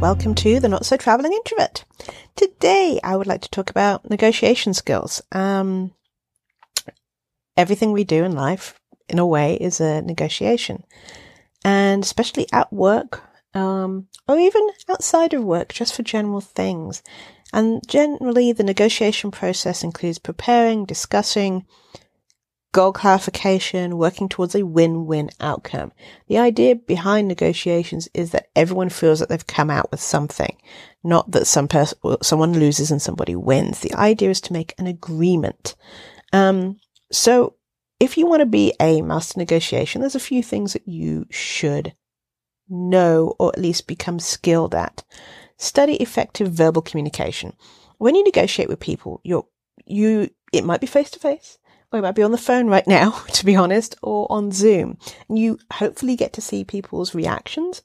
welcome to the Not So Traveling Introvert. Today, I would like to talk about negotiation skills. Um, everything we do in life, in a way, is a negotiation, and especially at work, um, or even outside of work, just for general things. And generally, the negotiation process includes preparing, discussing, goal clarification, working towards a win-win outcome. The idea behind negotiations is that everyone feels that they've come out with something, not that some person, someone loses and somebody wins. The idea is to make an agreement. Um, so if you want to be a master negotiation, there's a few things that you should know or at least become skilled at. Study effective verbal communication. When you negotiate with people, you're, you, it might be face to face or might be on the phone right now, to be honest, or on Zoom. And you hopefully get to see people's reactions.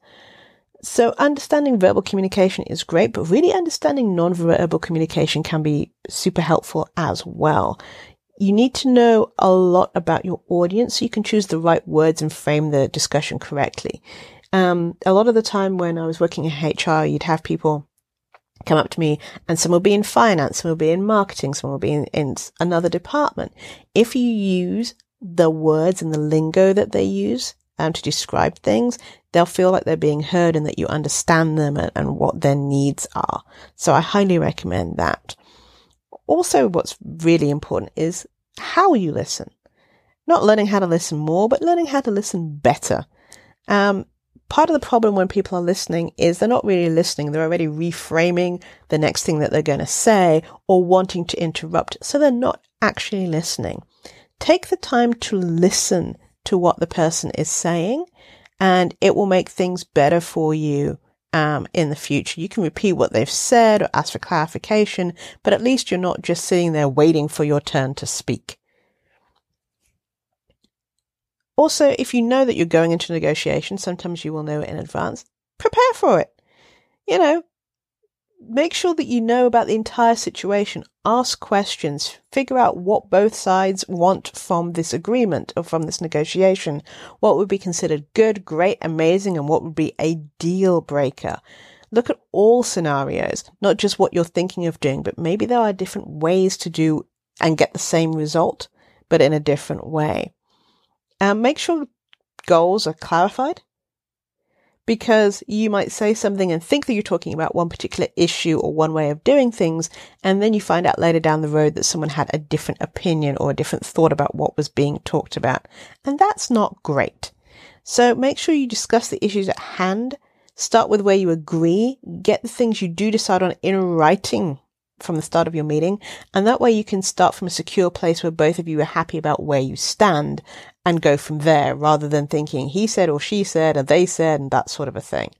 So understanding verbal communication is great, but really understanding non-verbal communication can be super helpful as well. You need to know a lot about your audience so you can choose the right words and frame the discussion correctly. Um, a lot of the time when I was working in HR, you'd have people come up to me and some will be in finance, some will be in marketing, some will be in, in another department. If you use the words and the lingo that they use um, to describe things, they'll feel like they're being heard and that you understand them and, and what their needs are. So I highly recommend that. Also, what's really important is how you listen. Not learning how to listen more, but learning how to listen better. Um, part of the problem when people are listening is they're not really listening. They're already reframing the next thing that they're going to say or wanting to interrupt. So they're not actually listening. Take the time to listen to what the person is saying and it will make things better for you um, in the future. You can repeat what they've said or ask for clarification, but at least you're not just sitting there waiting for your turn to speak. Also, if you know that you're going into negotiation, sometimes you will know it in advance, prepare for it. You know, make sure that you know about the entire situation. Ask questions. Figure out what both sides want from this agreement or from this negotiation. What would be considered good, great, amazing, and what would be a deal breaker. Look at all scenarios, not just what you're thinking of doing, but maybe there are different ways to do and get the same result, but in a different way. Um, make sure goals are clarified because you might say something and think that you're talking about one particular issue or one way of doing things, and then you find out later down the road that someone had a different opinion or a different thought about what was being talked about. And that's not great. So make sure you discuss the issues at hand. Start with where you agree. Get the things you do decide on in writing from the start of your meeting. And that way you can start from a secure place where both of you are happy about where you stand and go from there rather than thinking he said or she said and they said and that sort of a thing.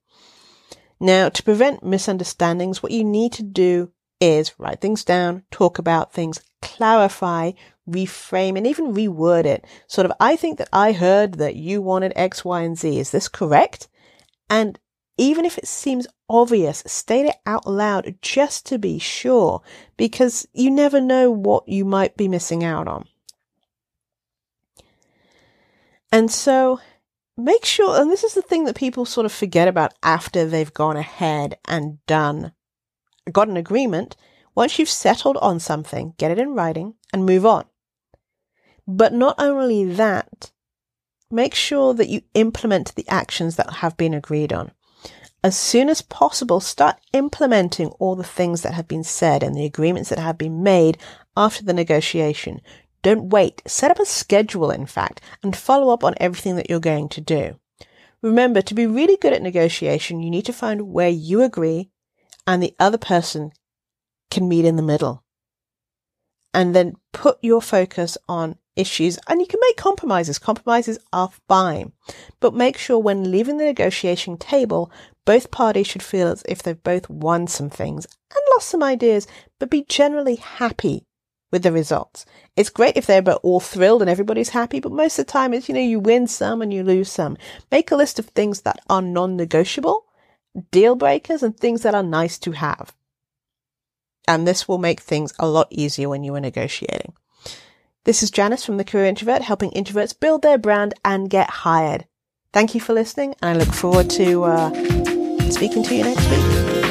Now, to prevent misunderstandings, what you need to do is write things down, talk about things, clarify, reframe, and even reword it. Sort of, I think that I heard that you wanted X, Y, and Z. Is this correct? And even if it seems obvious, state it out loud just to be sure, because you never know what you might be missing out on. And so make sure, and this is the thing that people sort of forget about after they've gone ahead and done, got an agreement. Once you've settled on something, get it in writing and move on. But not only that, make sure that you implement the actions that have been agreed on. As soon as possible, start implementing all the things that have been said and the agreements that have been made after the negotiation. Don't wait. Set up a schedule, in fact, and follow up on everything that you're going to do. Remember, to be really good at negotiation, you need to find where you agree and the other person can meet in the middle. And then put your focus on issues and you can make compromises. Compromises are fine, but make sure when leaving the negotiation table, both parties should feel as if they've both won some things and lost some ideas, but be generally happy with the results. It's great if they're all thrilled and everybody's happy, but most of the time it's, you know, you win some and you lose some. Make a list of things that are non-negotiable, deal breakers, and things that are nice to have. And this will make things a lot easier when you are negotiating. This is Janice from The Career Introvert, helping introverts build their brand and get hired. Thank you for listening, and I look forward to uh, speaking to you next week.